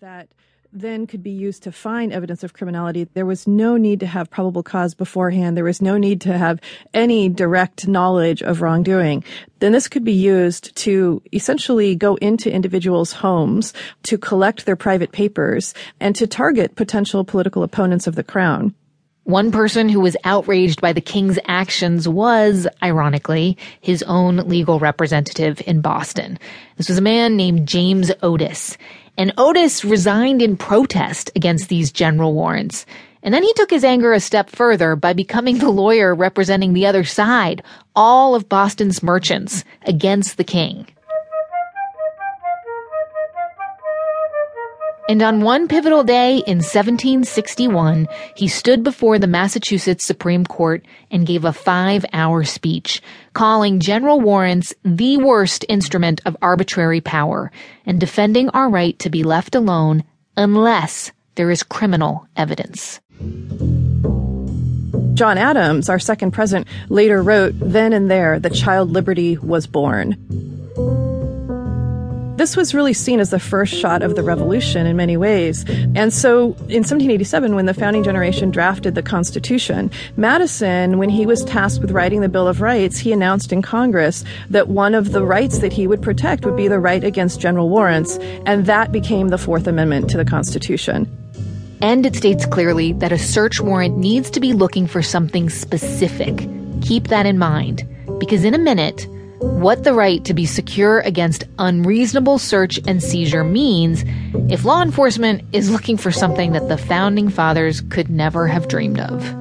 that then could be used to find evidence of criminality. There was no need to have probable cause beforehand. There was no need to have any direct knowledge of wrongdoing. Then this could be used to essentially go into individuals' homes to collect their private papers and to target potential political opponents of the crown. One person who was outraged by the king's actions was, ironically, his own legal representative in Boston. This was a man named James Otis. And Otis resigned in protest against these general warrants. And then he took his anger a step further by becoming the lawyer representing the other side, all of Boston's merchants, against the king. And on one pivotal day in 1761, he stood before the Massachusetts Supreme Court and gave a five hour speech, calling general warrants the worst instrument of arbitrary power and defending our right to be left alone unless there is criminal evidence. John Adams, our second president, later wrote, Then and there, the child liberty was born. This was really seen as the first shot of the revolution in many ways. And so in 1787, when the founding generation drafted the Constitution, Madison, when he was tasked with writing the Bill of Rights, he announced in Congress that one of the rights that he would protect would be the right against general warrants. And that became the Fourth Amendment to the Constitution. And it states clearly that a search warrant needs to be looking for something specific. Keep that in mind, because in a minute, what the right to be secure against unreasonable search and seizure means if law enforcement is looking for something that the founding fathers could never have dreamed of.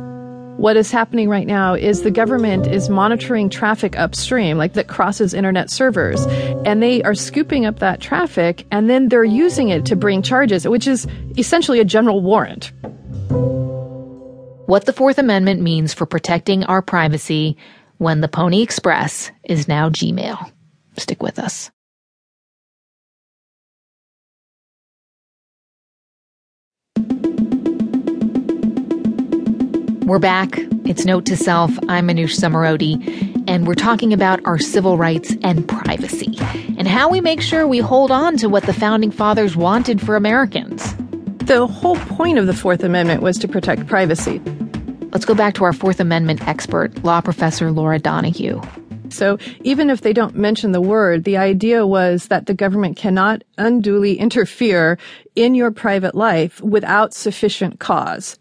What is happening right now is the government is monitoring traffic upstream, like that crosses internet servers, and they are scooping up that traffic and then they're using it to bring charges, which is essentially a general warrant. What the Fourth Amendment means for protecting our privacy when the Pony Express is now Gmail. Stick with us. We're back. It's Note to Self. I'm Manoush Zomorodi, and we're talking about our civil rights and privacy, and how we make sure we hold on to what the founding fathers wanted for Americans. The whole point of the Fourth Amendment was to protect privacy. Let's go back to our Fourth Amendment expert, law professor Laura Donohue. So even if they don't mention the word, the idea was that the government cannot unduly interfere in your private life without sufficient cause.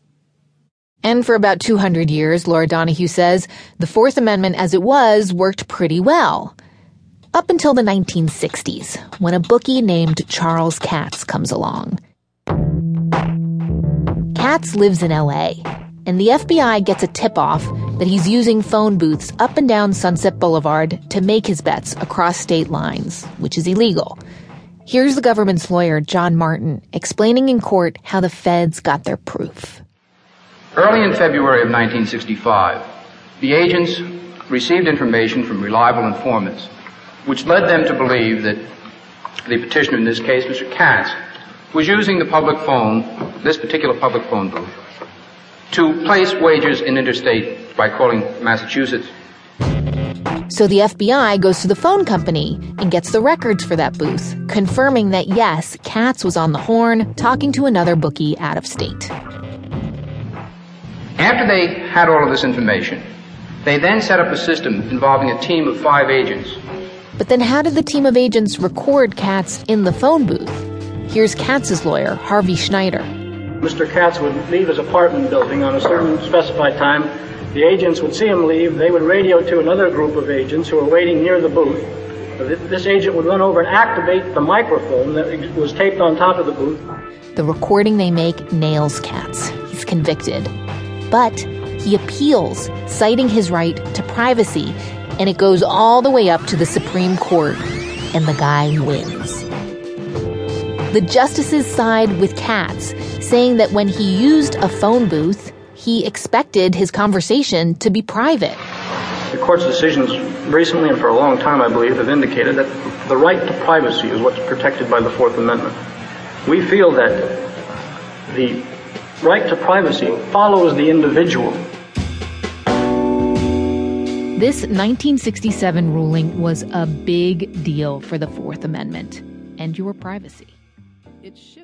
And for about 200 years, Laura Donohue says, the Fourth Amendment as it was worked pretty well. Up until the 1960s, when a bookie named Charles Katz comes along. Katz lives in LA and the FBI gets a tip off that he's using phone booths up and down Sunset Boulevard to make his bets across state lines, which is illegal. Here's the government's lawyer, John Martin, explaining in court how the feds got their proof. Early in February of 1965, the agents received information from reliable informants, which led them to believe that the petitioner, in this case, Mr. Katz, was using the public phone, this particular public phone booth, to place wagers in interstate by calling Massachusetts. So the FBI goes to the phone company and gets the records for that booth, confirming that yes, Katz was on the horn talking to another bookie out of state. After they had all of this information, they then set up a system involving a team of five agents. But then how did the team of agents record Katz in the phone booth? Here's Katz's lawyer, Harvey Schneider. Mr. Katz would leave his apartment building on a certain specified time. The agents would see him leave. They would radio to another group of agents who were waiting near the booth. This agent would run over and activate the microphone that was taped on top of the booth. The recording they make nails Katz. He's convicted. But he appeals, citing his right to privacy, and it goes all the way up to the Supreme Court, and the guy wins. The justices side with Katz, saying that when he used a phone booth, he expected his conversation to be private. The court's decisions recently and for a long time, I believe, have indicated that the right to privacy is what's protected by the Fourth Amendment. We feel that the right to privacy follows the individual. This 1967 ruling was a big deal for the Fourth Amendment and your privacy. It shifted